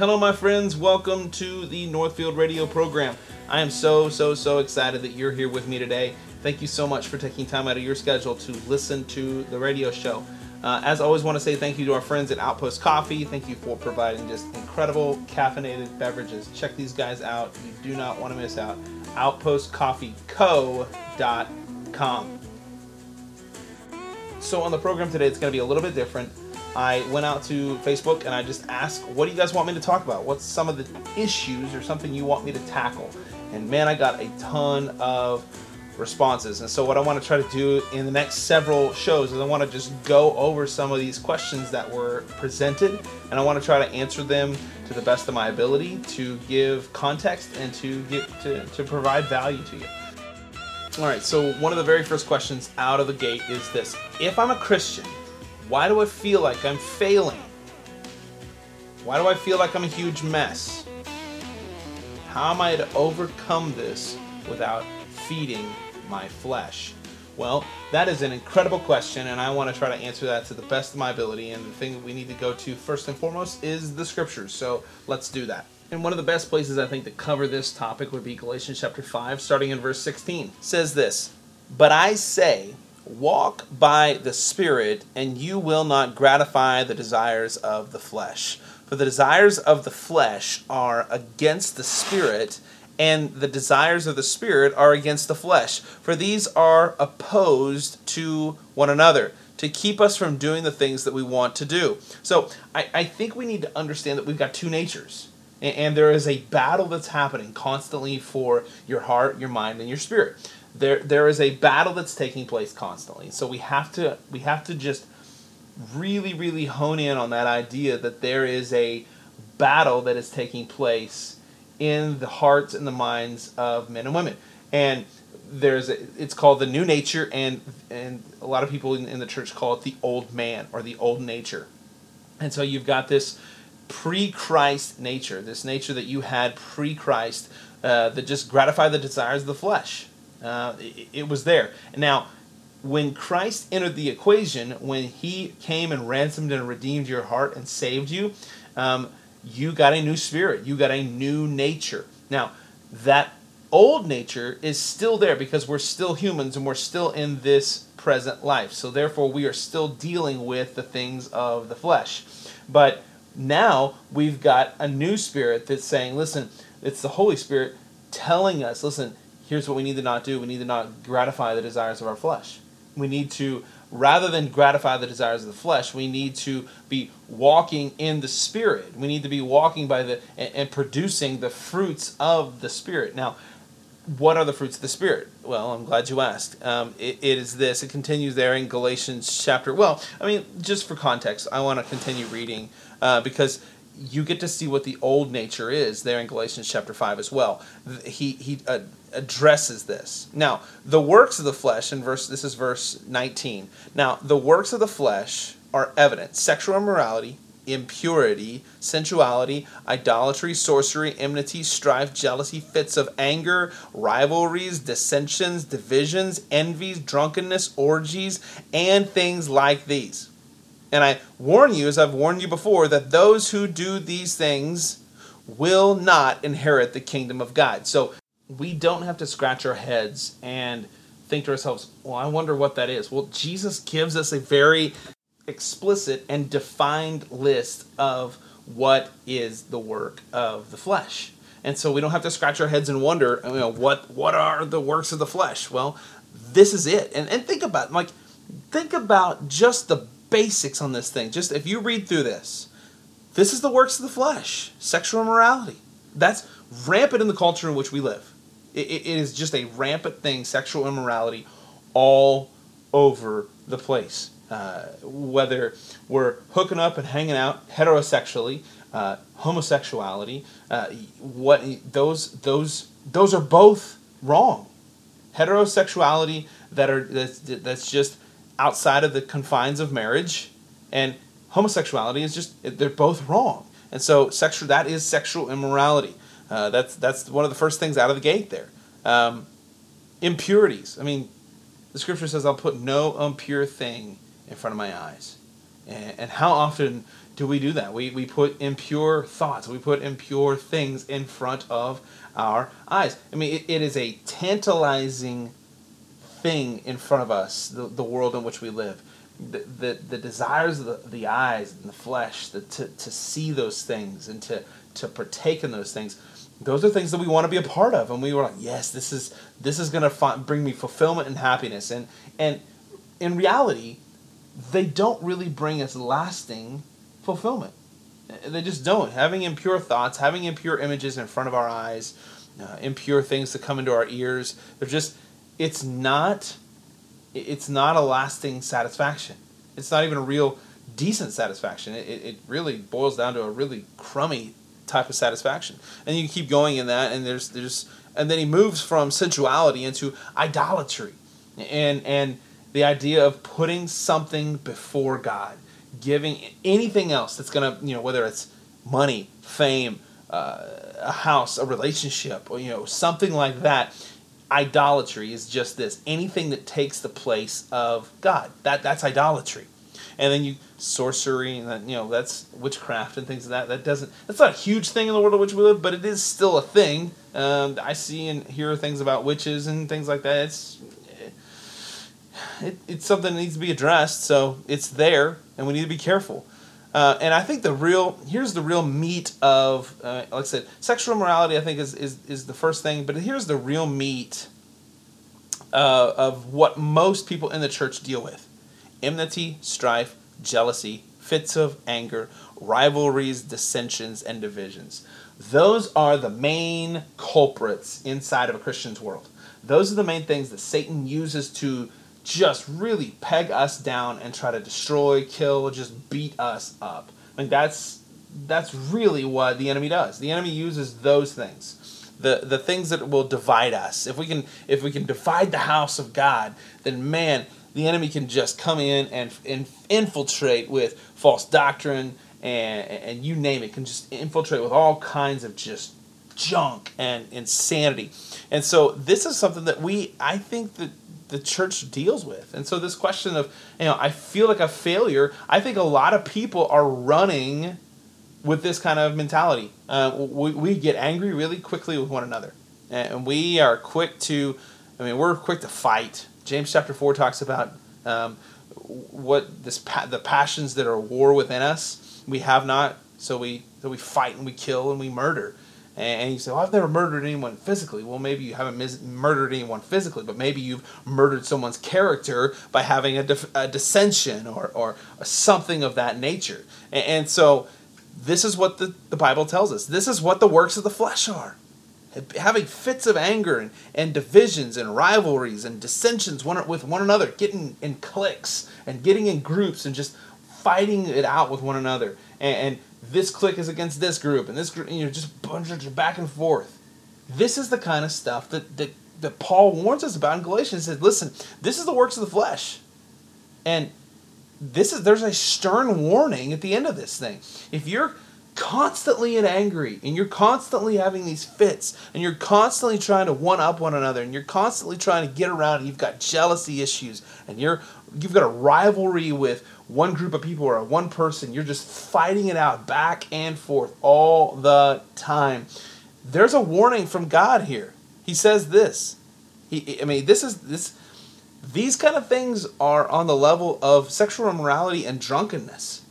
Hello, my friends. Welcome to the Northfield Radio program. I am so, so, so excited that you're here with me today. Thank you so much for taking time out of your schedule to listen to the radio show. Uh, as always, want to say thank you to our friends at Outpost Coffee. Thank you for providing just incredible caffeinated beverages. Check these guys out. You do not want to miss out. OutpostCoffeeCo.com. So on the program today, it's going to be a little bit different. I went out to Facebook and I just asked, what do you guys want me to talk about? What's some of the issues or something you want me to tackle? And man, I got a ton of responses. And so, what I want to try to do in the next several shows is I want to just go over some of these questions that were presented and I want to try to answer them to the best of my ability to give context and to get to, to provide value to you. All right, so one of the very first questions out of the gate is this If I'm a Christian, why do I feel like I'm failing? Why do I feel like I'm a huge mess? How am I to overcome this without feeding my flesh? Well, that is an incredible question, and I want to try to answer that to the best of my ability. And the thing that we need to go to first and foremost is the scriptures. So let's do that. And one of the best places I think to cover this topic would be Galatians chapter 5, starting in verse 16. It says this But I say, Walk by the Spirit, and you will not gratify the desires of the flesh. For the desires of the flesh are against the Spirit, and the desires of the Spirit are against the flesh. For these are opposed to one another to keep us from doing the things that we want to do. So I, I think we need to understand that we've got two natures. And, and there is a battle that's happening constantly for your heart, your mind, and your spirit there there is a battle that's taking place constantly. So we have to we have to just really really hone in on that idea that there is a battle that is taking place in the hearts and the minds of men and women. And there's a, it's called the new nature and and a lot of people in, in the church call it the old man or the old nature. And so you've got this pre-Christ nature, this nature that you had pre-Christ uh, that just gratify the desires of the flesh uh, it, it was there. Now, when Christ entered the equation, when He came and ransomed and redeemed your heart and saved you, um, you got a new spirit. You got a new nature. Now, that old nature is still there because we're still humans and we're still in this present life. So, therefore, we are still dealing with the things of the flesh. But now we've got a new spirit that's saying, listen, it's the Holy Spirit telling us, listen, here's what we need to not do we need to not gratify the desires of our flesh. We need to, rather than gratify the desires of the flesh, we need to be walking in the Spirit. We need to be walking by the, and, and producing the fruits of the Spirit. Now, what are the fruits of the Spirit? Well, I'm glad you asked. Um, it, it is this. It continues there in Galatians chapter. Well, I mean, just for context, I want to continue reading uh, because you get to see what the old nature is there in Galatians chapter 5 as well. He, he uh, addresses this. Now, the works of the flesh, in verse, this is verse 19. Now, the works of the flesh are evident sexual immorality, impurity, sensuality, idolatry, sorcery, enmity, strife, jealousy, fits of anger, rivalries, dissensions, divisions, envies, drunkenness, orgies, and things like these and I warn you, as I've warned you before, that those who do these things will not inherit the kingdom of God. So we don't have to scratch our heads and think to ourselves, well, I wonder what that is. Well, Jesus gives us a very explicit and defined list of what is the work of the flesh. And so we don't have to scratch our heads and wonder, you know, what what are the works of the flesh? Well, this is it. And and think about like think about just the basics on this thing. Just if you read through this, this is the works of the flesh sexual immorality. That's rampant in the culture in which we live. it, it is just a rampant thing, sexual immorality, all over the place. Uh, whether we're hooking up and hanging out heterosexually, uh, homosexuality, uh, what those those those are both wrong. Heterosexuality that are that's, that's just outside of the confines of marriage, and homosexuality is just they're both wrong. And so sexual that is sexual immorality. Uh, that's that's one of the first things out of the gate there. Um, impurities. I mean, the scripture says, "I'll put no impure thing in front of my eyes." And, and how often do we do that? We, we put impure thoughts, we put impure things in front of our eyes. I mean, it, it is a tantalizing thing in front of us, the, the world in which we live. The, the, the desires of the, the eyes and the flesh, the, to, to see those things and to, to partake in those things, those are things that we want to be a part of. And we were like, yes, this is this is going to bring me fulfillment and happiness. And and in reality, they don't really bring us lasting fulfillment. They just don't. Having impure thoughts, having impure images in front of our eyes, uh, impure things that come into our ears, they're just it's not it's not a lasting satisfaction. It's not even a real decent satisfaction. It, it really boils down to a really crummy type of satisfaction. And you keep going in that, and there's there's and then he moves from sensuality into idolatry, and and the idea of putting something before God, giving anything else that's gonna you know whether it's money, fame, uh, a house, a relationship, or you know something like that idolatry is just this anything that takes the place of God. That that's idolatry. And then you sorcery and that you know that's witchcraft and things like that. That doesn't that's not a huge thing in the world in which we live, but it is still a thing. Um, I see and hear things about witches and things like that. It's it, it's something that needs to be addressed. So it's there, and we need to be careful. Uh, and I think the real here's the real meat of uh, like I said, sexual morality. I think is is, is the first thing, but here's the real meat uh, of what most people in the church deal with: enmity, strife, jealousy, fits of anger, rivalries, dissensions, and divisions. Those are the main culprits inside of a Christian's world. Those are the main things that Satan uses to just really peg us down and try to destroy, kill, just beat us up. Like that's that's really what the enemy does. The enemy uses those things. The the things that will divide us. If we can if we can divide the house of God, then man, the enemy can just come in and, and infiltrate with false doctrine and and you name it, can just infiltrate with all kinds of just junk and insanity. And so this is something that we I think that the church deals with. And so this question of, you know, I feel like a failure, I think a lot of people are running with this kind of mentality. Uh, we, we get angry really quickly with one another. And we are quick to, I mean, we're quick to fight. James chapter 4 talks about um, what this pa- the passions that are war within us. We have not, so we, so we fight and we kill and we murder and you say, "Well, I've never murdered anyone physically." Well, maybe you haven't mis- murdered anyone physically, but maybe you've murdered someone's character by having a, a dissension or, or something of that nature. And, and so, this is what the, the Bible tells us. This is what the works of the flesh are having fits of anger and, and divisions and rivalries and dissensions one, with one another, getting in cliques and getting in groups and just fighting it out with one another. And, and this clique is against this group and this group, you know, just bunch of back and forth. This is the kind of stuff that, that, that Paul warns us about in Galatians. He said, listen, this is the works of the flesh. And this is there's a stern warning at the end of this thing. If you're constantly and angry and you're constantly having these fits and you're constantly trying to one up one another and you're constantly trying to get around and you've got jealousy issues and you're you've got a rivalry with one group of people or one person. You're just fighting it out back and forth all the time. There's a warning from God here. He says this. He, I mean, this is this. These kind of things are on the level of sexual immorality and drunkenness.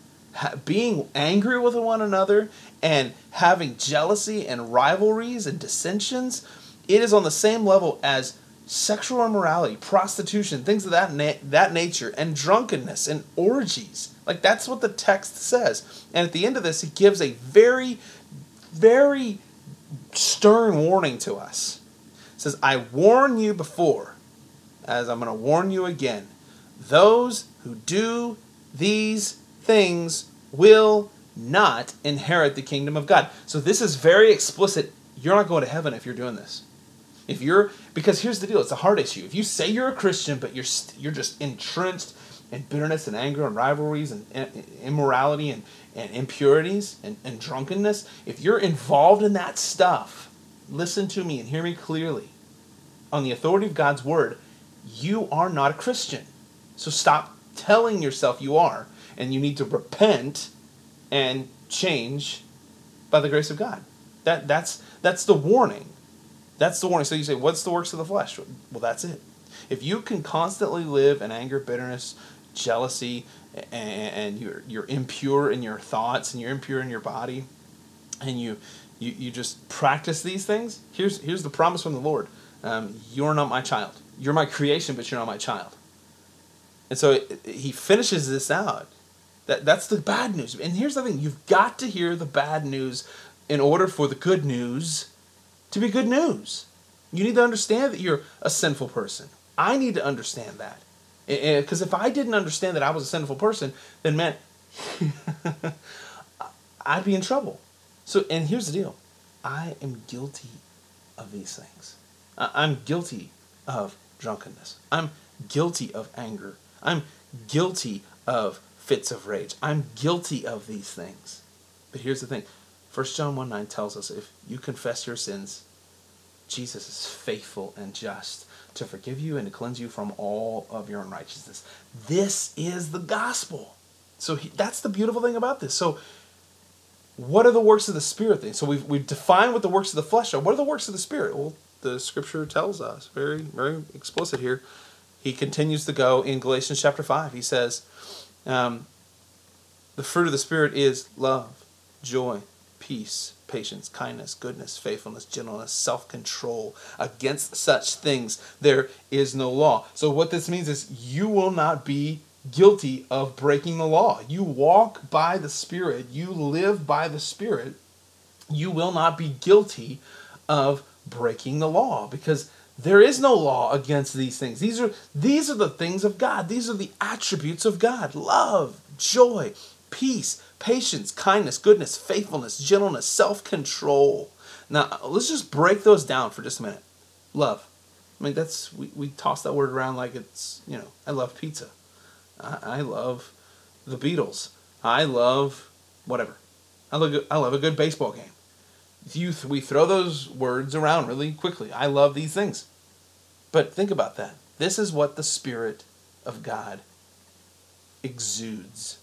Being angry with one another and having jealousy and rivalries and dissensions, it is on the same level as sexual immorality, prostitution, things of that na- that nature, and drunkenness and orgies. Like that's what the text says. And at the end of this, he gives a very, very stern warning to us. It says, "I warn you before, as I'm going to warn you again. Those who do these things will not inherit the kingdom of God." So this is very explicit. You're not going to heaven if you're doing this. If you're because here's the deal, it's a heart issue. If you say you're a Christian but you're you're just entrenched in bitterness and anger and rivalries and immorality and, and impurities and, and drunkenness, if you're involved in that stuff, listen to me and hear me clearly. On the authority of God's word, you are not a Christian. So stop telling yourself you are, and you need to repent and change by the grace of God. That that's that's the warning. That's the warning. So you say, what's the works of the flesh? Well, that's it. If you can constantly live in anger, bitterness, jealousy, and, and you're you're impure in your thoughts and you're impure in your body, and you you, you just practice these things. Here's here's the promise from the Lord. Um, you're not my child. You're my creation, but you're not my child. And so it, it, he finishes this out. That that's the bad news. And here's the thing: you've got to hear the bad news in order for the good news to be good news. You need to understand that you're a sinful person. I need to understand that. Because if I didn't understand that I was a sinful person, then man, I'd be in trouble. So, and here's the deal I am guilty of these things. I'm guilty of drunkenness. I'm guilty of anger. I'm guilty of fits of rage. I'm guilty of these things. But here's the thing 1 John 1 9 tells us if you confess your sins, Jesus is faithful and just to forgive you and to cleanse you from all of your unrighteousness. This is the gospel. So he, that's the beautiful thing about this. So, what are the works of the Spirit thing? So we've, we've defined what the works of the flesh are. What are the works of the Spirit? Well, the scripture tells us, very, very explicit here. He continues to go in Galatians chapter 5. He says, um, The fruit of the Spirit is love, joy, peace, patience, kindness, goodness, faithfulness, gentleness, self control. Against such things there is no law. So, what this means is you will not be guilty of breaking the law. You walk by the Spirit, you live by the Spirit. You will not be guilty of breaking the law because there is no law against these things. These are these are the things of God. These are the attributes of God. Love, joy, peace, patience, kindness, goodness, faithfulness, gentleness, self control. Now, let's just break those down for just a minute. Love. I mean, that's, we, we toss that word around like it's, you know, I love pizza. I, I love the Beatles. I love whatever. I love, I love a good baseball game. You, we throw those words around really quickly. I love these things. But think about that. This is what the Spirit of God exudes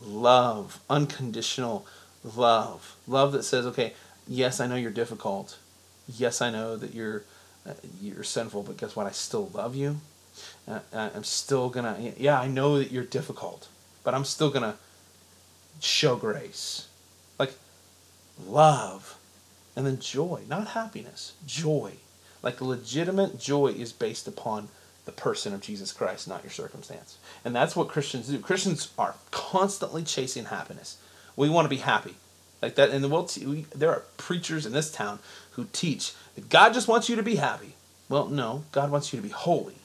love, unconditional love. Love that says, okay, yes, I know you're difficult. Yes, I know that you're uh, you're sinful, but guess what? I still love you. Uh, I'm still gonna. Yeah, I know that you're difficult, but I'm still gonna show grace, like love, and then joy, not happiness, joy. Like legitimate joy is based upon the person of Jesus Christ, not your circumstance. And that's what Christians do. Christians are constantly chasing happiness. We want to be happy. Like that in the world, we, there are preachers in this town who teach that God just wants you to be happy. Well, no, God wants you to be holy.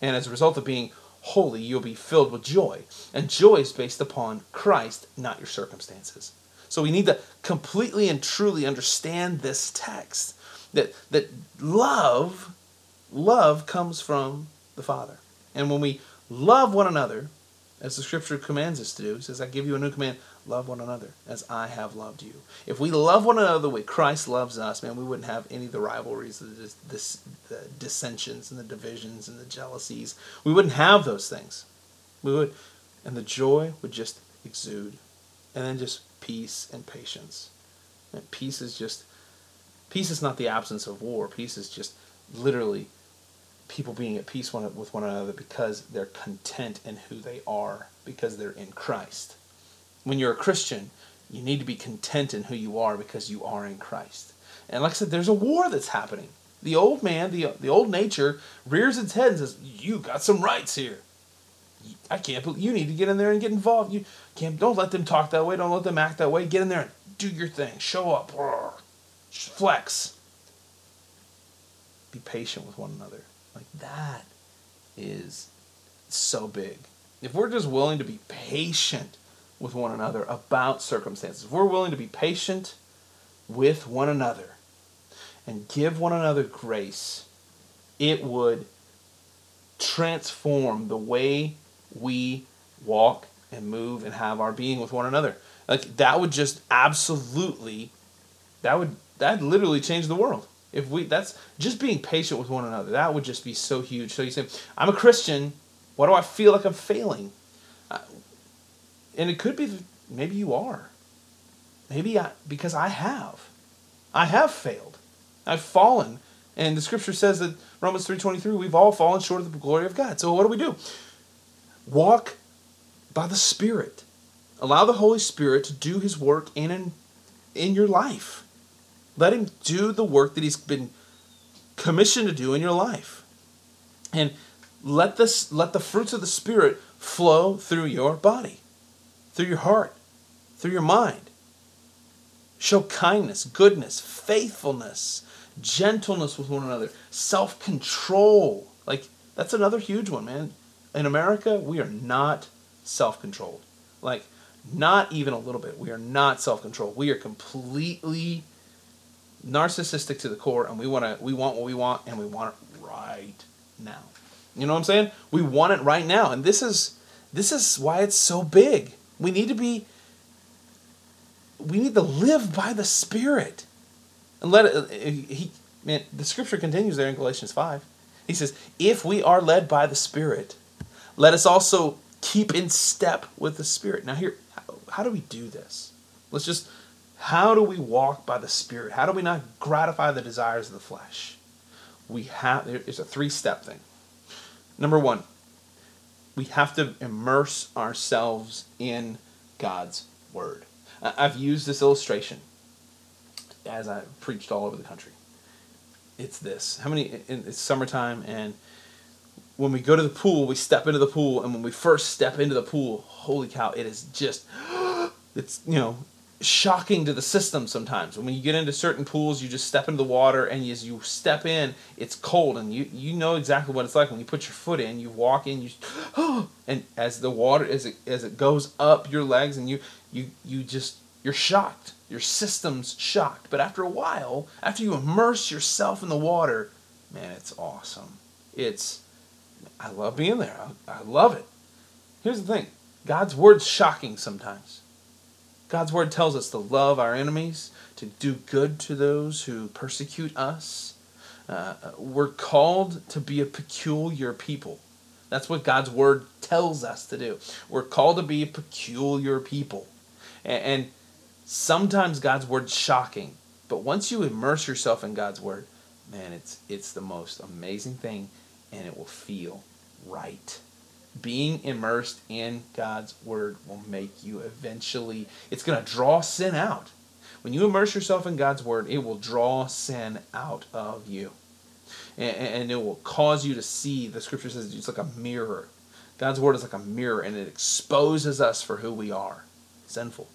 And as a result of being holy, you'll be filled with joy. And joy is based upon Christ, not your circumstances. So we need to completely and truly understand this text that that love love comes from the Father. And when we love one another, as the scripture commands us to do, says, I give you a new command love one another as I have loved you. If we love one another the way Christ loves us, man, we wouldn't have any of the rivalries, the, the, the dissensions, and the divisions, and the jealousies. We wouldn't have those things. We would, and the joy would just exude. And then just peace and patience. And peace is just, peace is not the absence of war. Peace is just literally people being at peace one, with one another because they're content in who they are, because they're in Christ. When you're a Christian, you need to be content in who you are because you are in Christ. And like I said, there's a war that's happening. The old man, the, the old nature, rears its head and says, You got some rights here. I can't believe you need to get in there and get involved. You can't don't let them talk that way, don't let them act that way. Get in there and do your thing. Show up. Flex. Be patient with one another. Like that is so big. If we're just willing to be patient with one another about circumstances, if we're willing to be patient with one another and give one another grace, it would transform the way we walk and move and have our being with one another. Like that would just absolutely that would that literally changed the world. If we that's just being patient with one another, that would just be so huge. So you say, I'm a Christian. Why do I feel like I'm failing? Uh, and it could be maybe you are. Maybe I, because I have. I have failed. I've fallen. And the scripture says that Romans 3.23, we've all fallen short of the glory of God. So what do we do? Walk by the Spirit. Allow the Holy Spirit to do his work in in your life. Let him do the work that he's been commissioned to do in your life. And let this let the fruits of the Spirit flow through your body, through your heart, through your mind. Show kindness, goodness, faithfulness, gentleness with one another, self control. Like, that's another huge one, man. In America, we are not self controlled. Like, not even a little bit. We are not self controlled. We are completely narcissistic to the core, and we want to. We want what we want, and we want it right now. You know what I'm saying? We want it right now, and this is this is why it's so big. We need to be. We need to live by the Spirit, and let it. Uh, he man, the Scripture continues there in Galatians five. He says, "If we are led by the Spirit, let us also keep in step with the Spirit." Now, here, how, how do we do this? Let's just. How do we walk by the Spirit? How do we not gratify the desires of the flesh? We have. It's a three-step thing. Number one, we have to immerse ourselves in God's Word. I've used this illustration as I preached all over the country. It's this. How many? It's summertime, and when we go to the pool, we step into the pool, and when we first step into the pool, holy cow, it is just, it's, you know, shocking to the system sometimes. When you get into certain pools, you just step into the water, and as you step in, it's cold, and you you know exactly what it's like when you put your foot in. You walk in, you, and as the water as it as it goes up your legs, and you you you just you're shocked. Your system's shocked. But after a while, after you immerse yourself in the water, man, it's awesome. It's I love being there. I, I love it. Here's the thing. God's word's shocking sometimes. God's word tells us to love our enemies, to do good to those who persecute us. Uh, we're called to be a peculiar people. That's what God's word tells us to do. We're called to be a peculiar people. And, and sometimes God's word's shocking, but once you immerse yourself in God's word, man, it's it's the most amazing thing and it will feel right being immersed in God's word will make you eventually, it's going to draw sin out. When you immerse yourself in God's word, it will draw sin out of you. And, and, it will cause you to see, the scripture says it's like a mirror. God's word is like a mirror and it exposes us for who we are sinful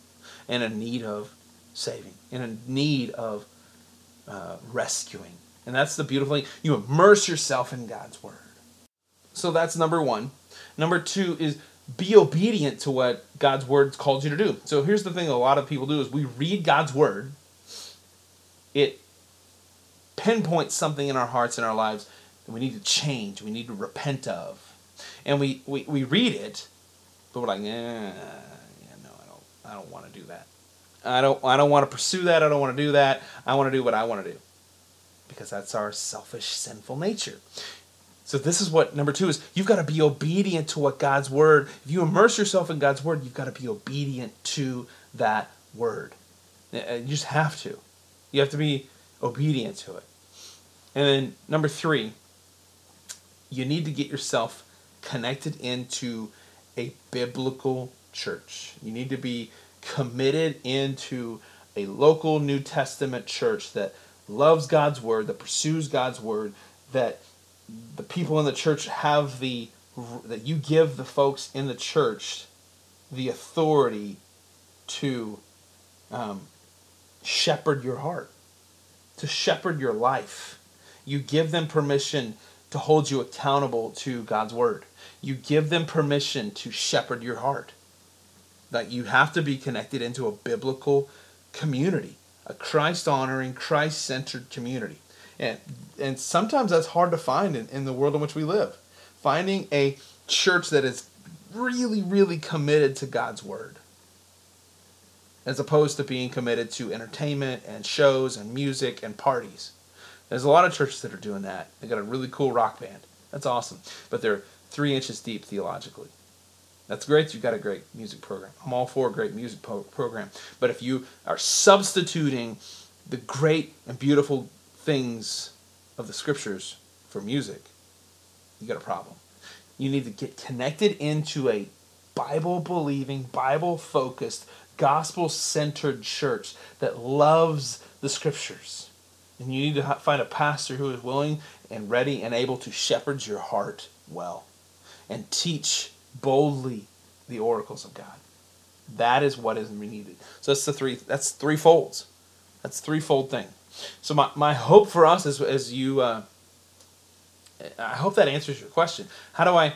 and in need of saving, in a need of uh, rescuing. And that's the beautiful thing. You immerse yourself in God's word. So that's number one. Number two is be obedient to what God's word calls you to do. So here's the thing a lot of people do is we read God's word. It pinpoints something in our hearts and our lives that we need to change, we need to repent of. And we, we, we read it, but we're like, eh, yeah, no, I don't I don't want to do that. I don't I don't want to pursue that, I don't want to do that. I want to do what I want to do. Because that's our selfish, sinful nature. So this is what number two is. You've got to be obedient to what God's word. If you immerse yourself in God's word, you've got to be obedient to that word. Eh, eh, you just have to. You have to be obedient to it. And then number three, you need to get yourself connected into a biblical church. You need to be committed into a local New Testament church that loves God's word, that pursues God's word, that the people in the church have the that you give the folks in the church the authority to um, shepherd your heart, to shepherd your life. You give them permission to hold you accountable to God's word. You give them permission to shepherd your heart. That you have to be connected into a biblical community, a Christ honoring, Christ centered community. And, and sometimes that's hard to find in, in the world in which we live. Finding a church that is really, really committed to God's word, as opposed to being committed to entertainment and shows and music and parties. There's a lot of churches that are doing that. They got a really cool rock band. That's awesome. But they're three inches deep theologically. That's great. You've got a great music program. I'm all for a great music po- program. But if you are substituting the great and beautiful things of the scriptures for music, you got a problem. You need to get connected into a Bible believing, Bible focused, gospel centered church that loves the scriptures. And you need to find a pastor who is willing and ready and able to shepherd your heart well and teach boldly the oracles of God. That is what is needed. So that's the three that's three folds. That's threefold thing. So my, my hope for us is as you uh, I hope that answers your question. How do I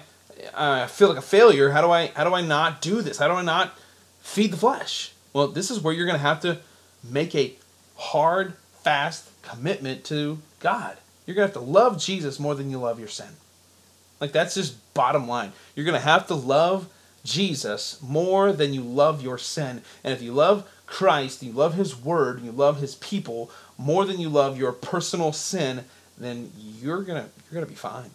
uh, feel like a failure? How do I how do I not do this? How do I not feed the flesh? Well, this is where you're going to have to make a hard, fast commitment to God. You're going to have to love Jesus more than you love your sin. Like that's just bottom line. You're going to have to love Jesus more than you love your sin. And if you love Christ, and you love his word, and you love his people more than you love your personal sin, then you're to you're to be fine.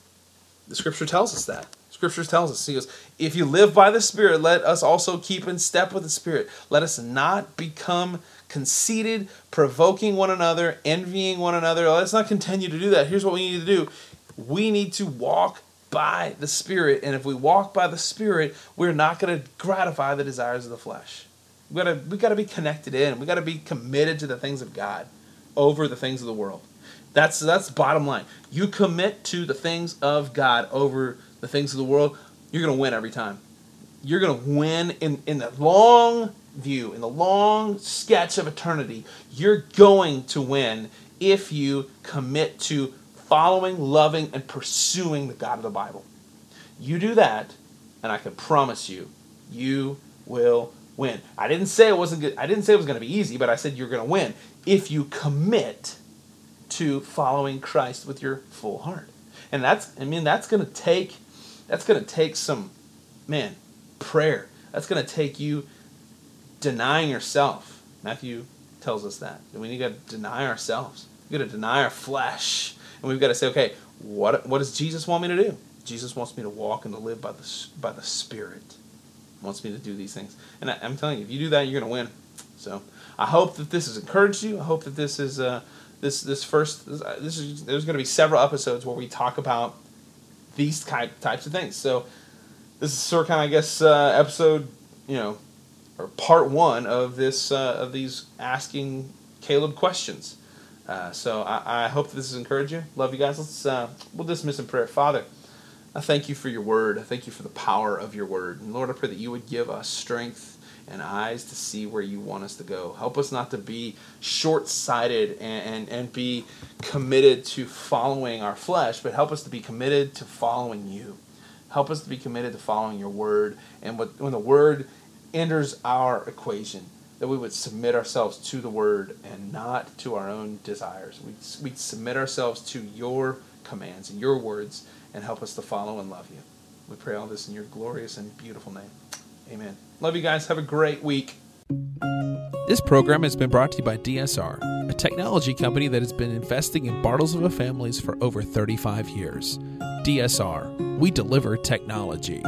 The scripture tells us that. Scripture tells us, he goes, if you live by the Spirit, let us also keep in step with the Spirit. Let us not become conceited, provoking one another, envying one another. Let's not continue to do that. Here's what we need to do we need to walk by the Spirit. And if we walk by the Spirit, we're not going to gratify the desires of the flesh. We gotta we gotta be connected in. We gotta be committed to the things of God over the things of the world. That's that's bottom line. You commit to the things of God over the things of the world, you're gonna win every time. You're gonna win in, in the long view, in the long sketch of eternity, you're going to win if you commit to following, loving, and pursuing the God of the Bible. You do that, and I can promise you, you will win. I didn't say it wasn't good. I didn't say it was going to be easy, but I said you're going to win if you commit to following Christ with your full heart. And that's I mean that's going to take that's going to take some man, prayer. That's going to take you denying yourself. Matthew tells us that. We need to deny ourselves. We've got to deny our flesh. And we've got to say, okay, what, what does Jesus want me to do? Jesus wants me to walk and to live by the, by the Spirit. He wants me to do these things. And I, am telling you, if you do that, you're going to win. So I hope that this has encouraged you. I hope that this is uh, this this first this, uh, is there's going to be several episodes where we talk about these type types of things. So this is sort of kind of I guess uh, episode you know or part one of this uh, of these asking Caleb questions. Uh, so I, I, hope this has encouraged you. Love you guys. Let's uh, we'll dismiss in prayer. Father, I thank you for your word. I thank you for the power of your word. And Lord, I pray that you would give us strength and eyes to see where you want us to go. Help us not to be short sighted and, and, and be committed to following our flesh, but help us to be committed to following you. Help us to be committed to following your word. And when the word enters our equation, that we would submit ourselves to the word and not to our own desires. We'd, we'd submit ourselves to your commands and your words and help us to follow and love you. We pray all this in your glorious and beautiful name. Amen. Love you guys. Have a great week. This program has been brought to you by DSR, a technology company that has been investing in Bartlesville families for over 35 years. DSR, we deliver technology.